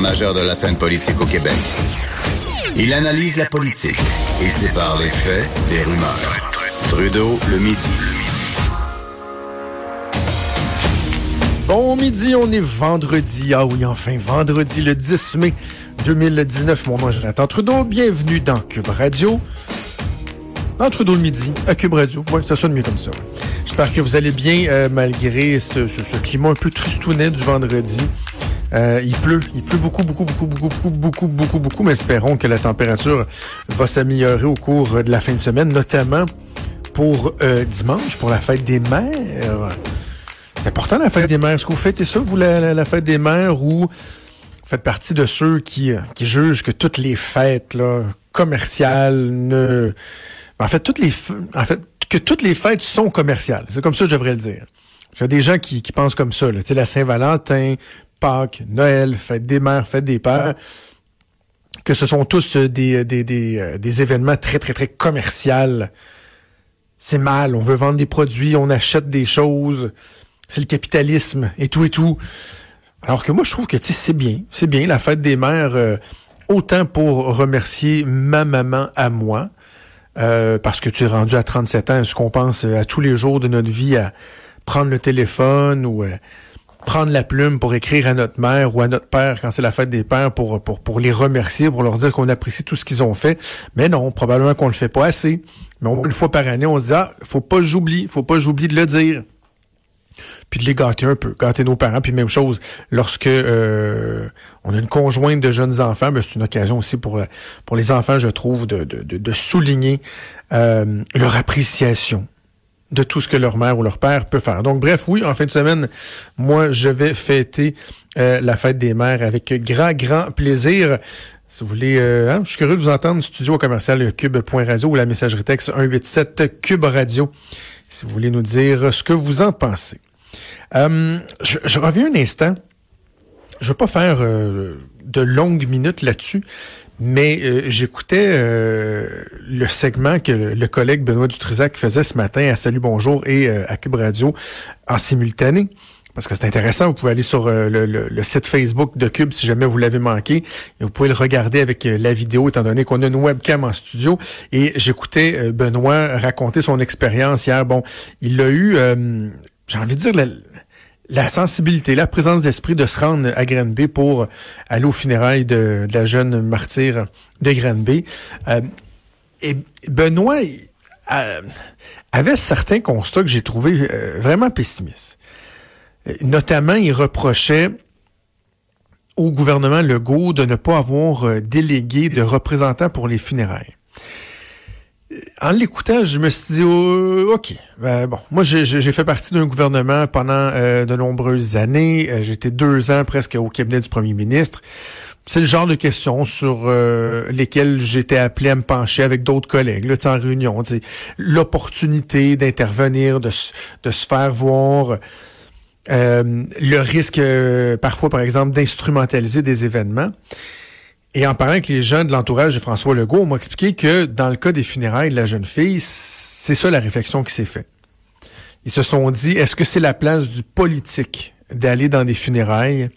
Majeur de la scène politique au Québec. Il analyse la politique et sépare les faits des rumeurs. Trudeau le midi. Bon midi, on est vendredi. Ah oui, enfin, vendredi le 10 mai 2019. Mon nom est Jonathan Trudeau. Bienvenue dans Cube Radio. Dans Trudeau le midi, à Cube Radio. Oui, ça sonne mieux comme ça. J'espère que vous allez bien euh, malgré ce, ce climat un peu tristounet du vendredi. Euh, il pleut, il pleut beaucoup, beaucoup, beaucoup, beaucoup, beaucoup, beaucoup, beaucoup, beaucoup, mais espérons que la température va s'améliorer au cours de la fin de semaine, notamment pour euh, dimanche, pour la fête des mères. C'est important la fête des mères. Est-ce que vous fêtez ça, vous, la, fête des mères, ou faites partie de ceux qui, qui jugent que toutes les fêtes là, commerciales ne... En fait, toutes les, en fait, que toutes les fêtes sont commerciales. C'est comme ça que je devrais le dire. J'ai des gens qui, qui pensent comme ça. Là. La Saint-Valentin, Pâques, Noël, fête des mères, fête des pères, que ce sont tous des, des, des, des événements très, très, très commerciaux. C'est mal, on veut vendre des produits, on achète des choses, c'est le capitalisme et tout et tout. Alors que moi, je trouve que c'est bien, c'est bien la fête des mères, euh, autant pour remercier ma maman à moi, euh, parce que tu es rendu à 37 ans, est-ce qu'on pense à tous les jours de notre vie à prendre le téléphone ou... Euh, prendre la plume pour écrire à notre mère ou à notre père quand c'est la fête des pères pour, pour, pour les remercier, pour leur dire qu'on apprécie tout ce qu'ils ont fait. Mais non, probablement qu'on le fait pas assez. Mais une fois par année, on se dit, ah, faut pas j'oublie, faut pas j'oublie de le dire. Puis de les gâter un peu, gâter nos parents. Puis même chose, lorsque euh, on a une conjointe de jeunes enfants, ben, c'est une occasion aussi pour, pour les enfants, je trouve, de, de, de, de souligner euh, leur appréciation de tout ce que leur mère ou leur père peut faire. Donc bref, oui, en fin de semaine, moi, je vais fêter euh, la fête des mères avec grand, grand plaisir. Si vous voulez, euh, hein, je suis curieux de vous entendre, studio commercial cube.radio ou la messagerie texte 187 Cube Radio, si vous voulez nous dire ce que vous en pensez. Euh, je, je, reviens un instant. Je ne vais pas faire de longues minutes là-dessus, mais euh, j'écoutais euh, le segment que le, collègue Benoît Dutrisac faisait ce matin à Salut Bonjour et euh, à Cube Radio en simultané. Parce que c'est intéressant, vous pouvez aller sur le, le, site Facebook de Cube si jamais vous l'avez manqué. Et vous pouvez le regarder avec la vidéo, étant donné qu'on a une webcam en studio. Et j'écoutais Benoît raconter son expérience hier. Bon, il a eu, j'ai envie de dire, la sensibilité, la présence d'esprit de se rendre à Granby pour aller aux funérailles de, la jeune martyre de Granby. Euh, et Benoît euh, avait certains constats que j'ai trouvés euh, vraiment pessimistes. Notamment, il reprochait au gouvernement Legault de ne pas avoir délégué de représentants pour les funérailles en l'écoutant, je me suis dit, oh, OK, ben, bon, moi j'ai fait partie d'un gouvernement pendant euh, de nombreuses années. Euh, J'étais deux ans presque au cabinet du premier ministre. C'est le genre de questions sur euh, lesquelles j'étais appelé à me pencher avec d'autres collègues là, en réunion. L'opportunité d'intervenir, de, de se faire voir. le risque, parfois, par exemple, d'instrumentaliser des événements. Et en parlant avec les gens de l'entourage de François Legault, on m'a expliqué que dans le cas des funérailles de la jeune fille, c'est ça la réflexion qui s'est faite. Ils se sont dit, est-ce que c'est la place du politique d'aller dans des funérailles?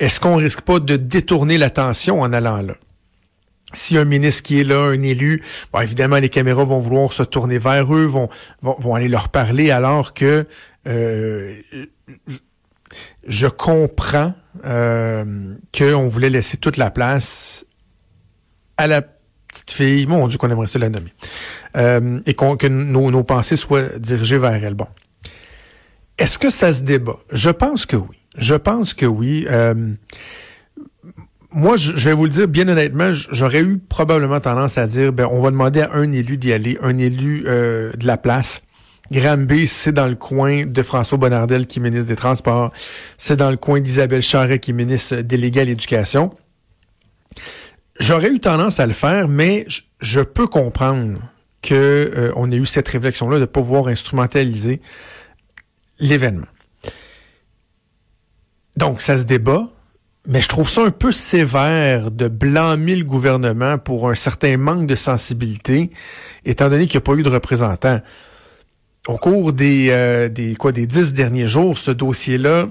Est-ce qu'on risque pas de détourner l'attention en allant là? Si un ministre qui est là, un élu, évidemment, les caméras vont vouloir se tourner vers eux, vont, vont, vont aller leur parler, alors que euh, je comprends euh, qu'on voulait laisser toute la place à la petite fille, mon Dieu qu'on aimerait ça la nommer, euh, et que nos, pensées soient dirigées vers elle. Bon. Est-ce que ça se débat? Je pense que oui. Je pense que oui. Euh, moi, je, vais vous le dire bien honnêtement, j'aurais eu probablement tendance à dire, ben, on va demander à un élu d'y aller, un élu de la place, Granby, c'est dans le coin de François Bonnardel qui est ministre des Transports. C'est dans le coin d'Isabelle Charret qui est ministre déléguée à l'Éducation. J'aurais eu tendance à le faire, mais je, peux comprendre qu'on euh, ait eu cette réflexion-là de pouvoir instrumentaliser l'événement. Donc, ça se débat, mais je trouve ça un peu sévère de blâmer le gouvernement pour un certain manque de sensibilité, étant donné qu'il n'y a pas eu de représentants. Au cours des, euh, des, quoi, des dix derniers jours, ce dossier-là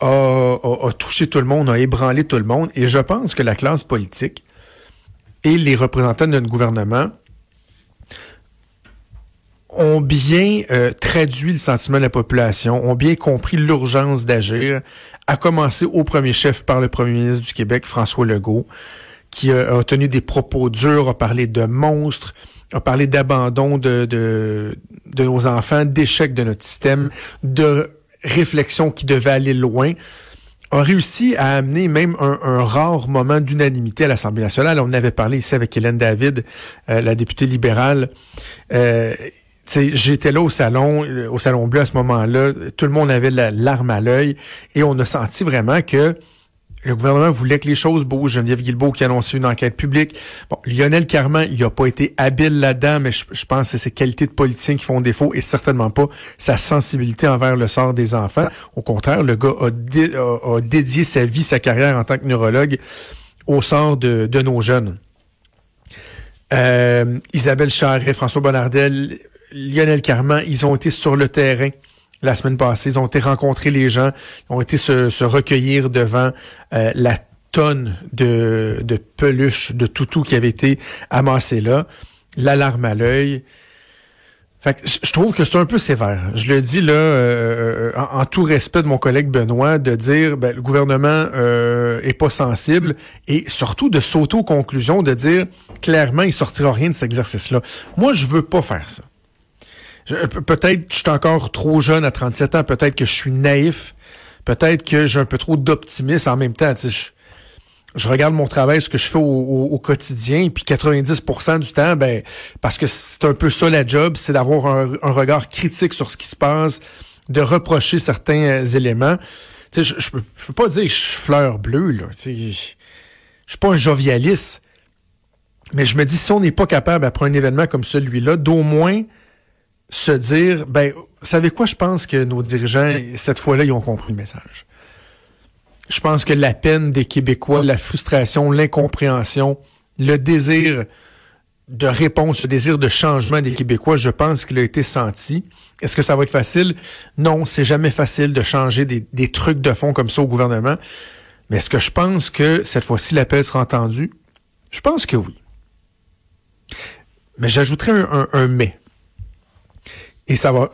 a, a, touché tout le monde, a ébranlé tout le monde, et je pense que la classe politique et les représentants de notre gouvernement ont bien euh, traduit le sentiment de la population, ont bien compris l'urgence d'agir, à commencer au premier chef par le premier ministre du Québec, François Legault, qui a, tenu des propos durs, a parlé de monstres, a parlé d'abandon de, de, nos enfants, d'échec de notre système, de réflexion qui devait aller loin a réussi à amener même un, rare moment d'unanimité à l'Assemblée nationale. On avait parlé ici avec Hélène David, euh, la députée libérale. Euh, J'étais là au salon, euh, au salon bleu à ce moment-là. Tout le monde avait la larme à l'œil et on a senti vraiment que le gouvernement voulait que les choses bougent. Geneviève Guilbeault qui a annoncé une enquête publique. Bon, Lionel Carman, il n'a pas été habile là-dedans, mais je, pense que c'est ses qualités de politicien qui font défaut et certainement pas sa sensibilité envers le sort des enfants. Au contraire, le gars a, dédié sa vie, sa carrière en tant que neurologue au sort de, nos jeunes. Euh, Isabelle Charret, François Bonnardel, Lionel Carman, ils ont été sur le terrain la semaine passée. Ils ont été rencontrer les gens, ils ont été se, recueillir devant euh, la tonne de, de peluches, de toutous qui avait été amassé là. L'alarme à l'œil. Fait que je trouve que c'est un peu sévère. Je le dis là, euh, euh, en, tout respect de mon collègue Benoît, de dire ben, le gouvernement euh, est pas sensible et surtout de conclusions, de dire clairement il sortira rien de cet exercice-là. Moi, je veux pas faire ça. Peut-être que je suis encore trop jeune à 37 ans, peut-être que je suis naïf, peut-être que j'ai un peu trop d'optimisme en même temps. Je, je, regarde mon travail, ce que je fais au, quotidien, puis 90% du temps, ben parce que c'est un peu ça la job, c'est d'avoir un, regard critique sur ce qui se passe, de reprocher certains euh, éléments. je, je, peux, peux pas dire que je suis fleur bleue, là. Je suis pas un jovialiste. Mais je me dis, si on n'est pas capable, après un événement comme celui-là, d'au moins se dire, ben, savez quoi, je pense que nos dirigeants, cette fois-là, ils ont compris le message. Je pense que la peine des Québécois, la frustration, l'incompréhension, le désir de réponse, le désir de changement des Québécois, je pense qu'il a été senti. Est-ce que ça va être facile? Non, c'est jamais facile de changer des, des, trucs de fond comme ça au gouvernement. Mais est-ce que je pense que cette fois-ci l'appel sera entendu? Je pense que oui. Mais j'ajouterais un, un, un mais. Et ça va,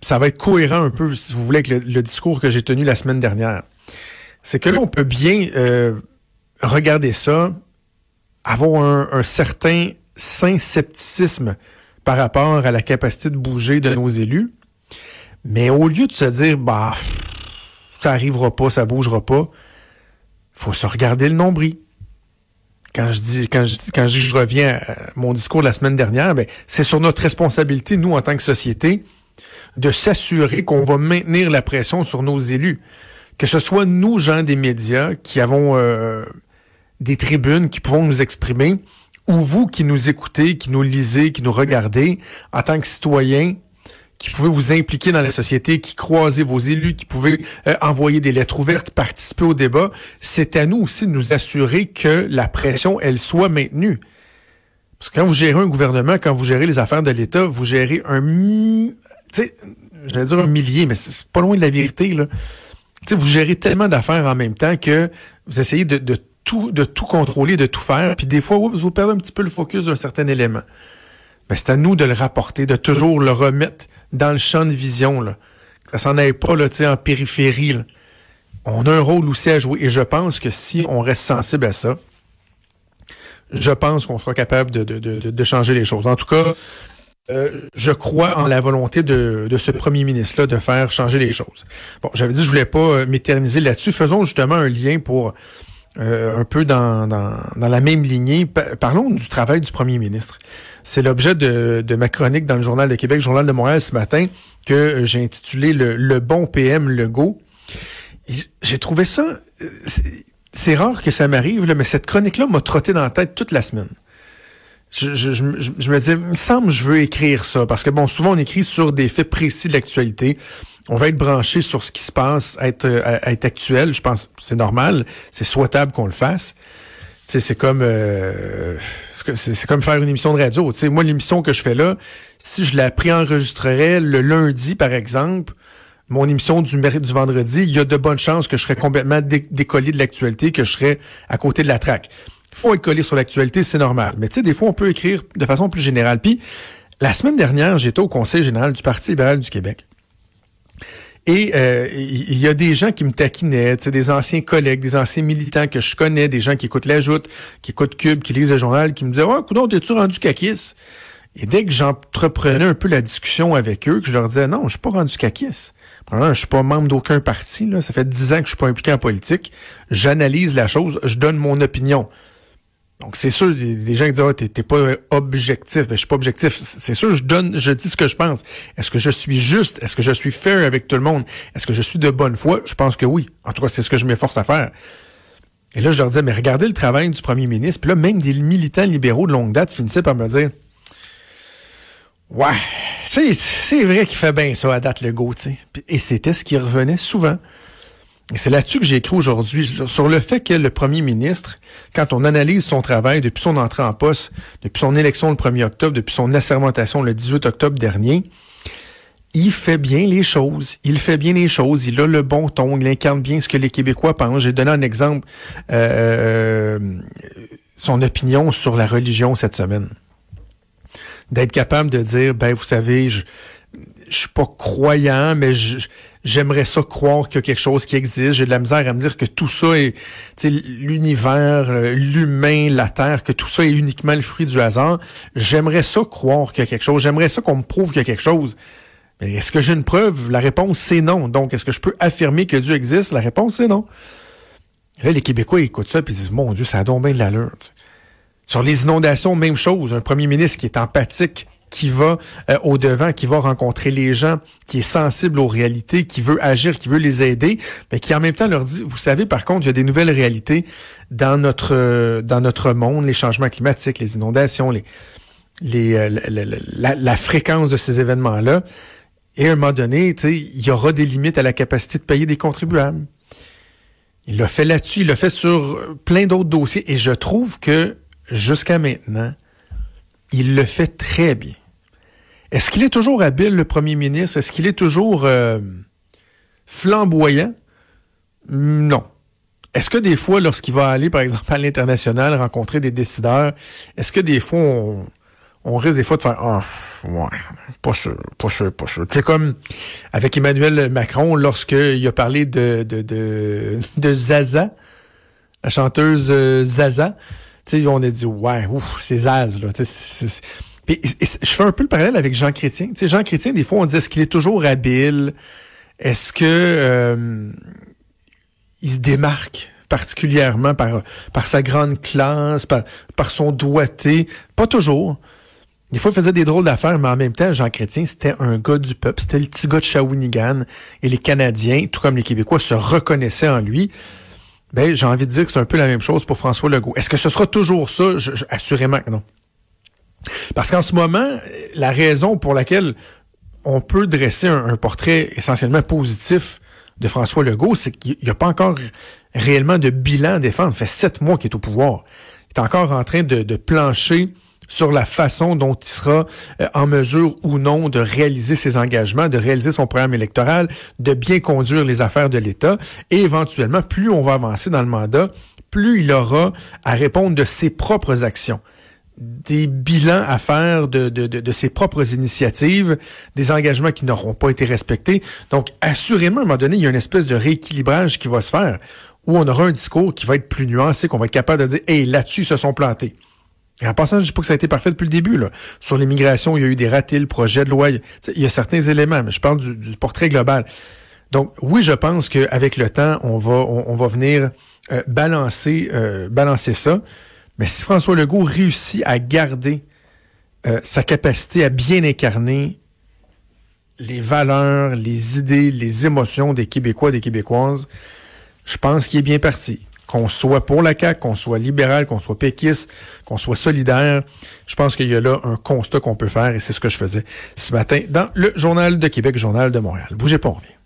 ça va être cohérent un peu, si vous voulez, avec le, discours que j'ai tenu la semaine dernière. C'est que là, on peut bien euh, regarder ça, avoir un, certain sain scepticisme par rapport à la capacité de bouger de nos élus. Mais au lieu de se dire, bah, ça arrivera pas, ça bougera pas, faut se regarder le nombril. Quand je dis, quand je, reviens à mon discours de la semaine dernière, ben, c'est sur notre responsabilité, nous, en tant que société, de s'assurer qu'on va maintenir la pression sur nos élus. Que ce soit nous, gens des médias, qui avons euh, des tribunes, qui pouvons nous exprimer, ou vous qui nous écoutez, qui nous lisez, qui nous regardez, en tant que citoyens, qui pouvez vous impliquer dans la société, qui croisez vos élus, qui pouvez euh, envoyer des lettres ouvertes, participer au débat, c'est à nous aussi de nous assurer que la pression, elle soit maintenue. Parce que quand vous gérez un gouvernement, quand vous gérez les affaires de l'État, vous gérez un, tu sais, j'allais dire un millier, mais c'est pas loin de la vérité, là. Tu sais, vous gérez tellement d'affaires en même temps que vous essayez de tout, de tout contrôler, de tout faire, puis des fois, vous perdez un petit peu le focus d'un certain élément. Mais c'est à nous de le rapporter, de toujours le remettre dans le champ de vision. Là. Ça s'en aille pas là, en périphérie. Là. On a un rôle aussi à jouer. Et je pense que si on reste sensible à ça, je pense qu'on sera capable de, de, de, de, changer les choses. En tout cas, euh, je crois en la volonté de, de ce premier ministre-là de faire changer les choses. Bon, j'avais dit que je voulais pas euh, m'éterniser là-dessus. Faisons justement un lien pour un peu dans, dans, la même lignée. Parlons du travail du premier ministre. C'est l'objet de, ma chronique dans le Journal de Québec, Journal de Montréal ce matin, que j'ai intitulé le, le, bon PM Legault. J'ai trouvé ça... C'est rare que ça m'arrive, mais cette chronique-là m'a trotté dans la tête toute la semaine. Je, je, je, je, me dis, il me semble que je veux écrire ça, parce que bon, souvent on écrit sur des faits précis de l'actualité. On va être branché sur ce qui se passe, être, euh, être actuel. Je pense c'est normal, c'est souhaitable qu'on le fasse. c'est comme euh, c'est comme faire une émission de radio. moi, l'émission que je fais là, si je la préenregistrerais le lundi, par exemple, mon émission du, du vendredi, il y a de bonnes chances que je serais complètement décollé de l'actualité, que je serais à côté de la traque faut être collé sur l'actualité, c'est normal. Mais tu sais, des fois, on peut écrire de façon plus générale. Puis, la semaine dernière, j'étais au Conseil général du Parti libéral du Québec. Et euh, il y a des gens qui me taquinaient, des anciens collègues, des anciens militants que je connais, des gens qui écoutent la joute, qui écoutent Cube, qui lisent le journal, qui me disaient « Oh, coudonc, t'es-tu rendu caquis? » Et dès que j'entreprenais un peu la discussion avec eux, que je leur disais « Non, je suis pas rendu caquis. Je suis pas membre d'aucun parti. Là. Ça fait dix ans que je suis pas impliqué en politique. J'analyse la chose, je donne mon opinion. » Donc, c'est sûr, des gens qui disent, oh, t'es pas objectif. Ben, je suis pas objectif. C'est sûr, je donne, je dis ce que je pense. Est-ce que je suis juste? Est-ce que je suis fair avec tout le monde? Est-ce que je suis de bonne foi? Je pense que oui. En tout cas, c'est ce que je m'efforce à faire. Et là, je leur disais, mais regardez le travail du premier ministre. Puis là, même des militants libéraux de longue date finissaient par me dire, ouais, c'est vrai qu'il fait bien ça à date le go. Et c'était ce qui revenait souvent. C'est là-dessus que j'ai écrit aujourd'hui, sur le fait que le premier ministre, quand on analyse son travail depuis son entrée en poste, depuis son élection le 1er octobre, depuis son assermentation le 18 octobre dernier, il fait bien les choses. Il fait bien les choses. Il a le bon ton. Il incarne bien ce que les Québécois pensent. J'ai donné un exemple, euh, son opinion sur la religion cette semaine. D'être capable de dire, ben vous savez, je, je suis pas croyant, mais j'aimerais ça croire qu'il y a quelque chose qui existe. J'ai de la misère à me dire que tout ça est l'univers, euh, l'humain, la Terre, que tout ça est uniquement le fruit du hasard. J'aimerais ça croire qu'il y a quelque chose. J'aimerais ça qu'on me prouve qu'il y a quelque chose. Mais est-ce que j'ai une preuve? La réponse, c'est non. Donc, est-ce que je peux affirmer que Dieu existe? La réponse, c'est non. là, les Québécois écoutent ça et disent, mon Dieu, ça a donc bien de l'allure. Sur les inondations, même chose. Un premier ministre qui est empathique qui va euh, au devant, qui va rencontrer les gens, qui est sensible aux réalités, qui veut agir, qui veut les aider, mais qui en même temps leur dit, vous savez, par contre, il y a des nouvelles réalités dans notre euh, dans notre monde, les changements climatiques, les inondations, les les euh, la, la, fréquence de ces événements-là. Et à un moment donné, il y aura des limites à la capacité de payer des contribuables. Il l'a fait là-dessus, il l'a fait sur plein d'autres dossiers, et je trouve que jusqu'à maintenant, il le fait très bien. Est-ce qu'il est toujours habile, le premier ministre? Est-ce qu'il est toujours euh, flamboyant? Non. Est-ce que des fois, lorsqu'il va aller, par exemple, à l'international, rencontrer des décideurs, est-ce que des fois, on, risque des fois de faire Ah, ouais, pas sûr, pas sûr, pas sûr. C'est comme avec Emmanuel Macron, lorsqu'il a parlé de, de, de, Zaza, la chanteuse euh, On a dit, ouais, ouf, c'est Zaz, là. Je fais un peu le parallèle avec Jean Chrétien. Jean Chrétien, des fois, on dit, est-ce qu'il est toujours habile? Est-ce que euh, il se démarque particulièrement par, par sa grande classe, par, par son doigté? Pas toujours. Des fois, il faisait des drôles d'affaires, mais en même temps, Jean Chrétien, c'était un gars du peuple. C'était le petit gars de Shawinigan. Et les Canadiens, tout comme les Québécois, se reconnaissaient en lui. Ben, j'ai envie de dire que c'est un peu la même chose pour François Legault. Est-ce que ce sera toujours ça? Assurément que non. Parce qu'en ce moment, la raison pour laquelle on peut dresser un, portrait essentiellement positif de François Legault, c'est qu'il n'y a pas encore réellement de bilan à défendre. Ça fait sept mois qu'il est au pouvoir. Il est encore en train de plancher sur la façon dont il sera euh, en mesure ou non de réaliser ses engagements, de réaliser son programme électoral, de bien conduire les affaires de l'État. Et éventuellement, plus on va avancer dans le mandat, plus il aura à répondre de ses propres actions des bilans à faire de, de, de, ses propres initiatives, des engagements qui n'auront pas été respectés. Donc, assurément, à un moment donné, il y a une espèce de rééquilibrage qui va se faire, où on aura un discours qui va être plus nuancé, qu'on va être capable de dire, hey, là-dessus, ils se sont plantés. Et en passant, je dis pas que ça a été parfait depuis le début. Là. Sur l'immigration, il y a eu des ratés, le projet de loi. Il y a certains éléments, mais je parle du, portrait global. Donc, oui, je pense qu'avec le temps, on va, on, va venir euh, balancer, euh, balancer ça. Mais si François Legault réussit à garder euh, sa capacité à bien incarner les valeurs, les idées, les émotions des Québécois, des Québécoises, je pense qu'il est bien parti. Qu'on soit pour la CAQ, qu'on soit libéral, qu'on soit péquiste, qu'on soit solidaire, je pense qu'il y a là un constat qu'on peut faire et c'est ce que je faisais ce matin dans le Journal de Québec, Journal de Montréal. Bougez pas, on revient.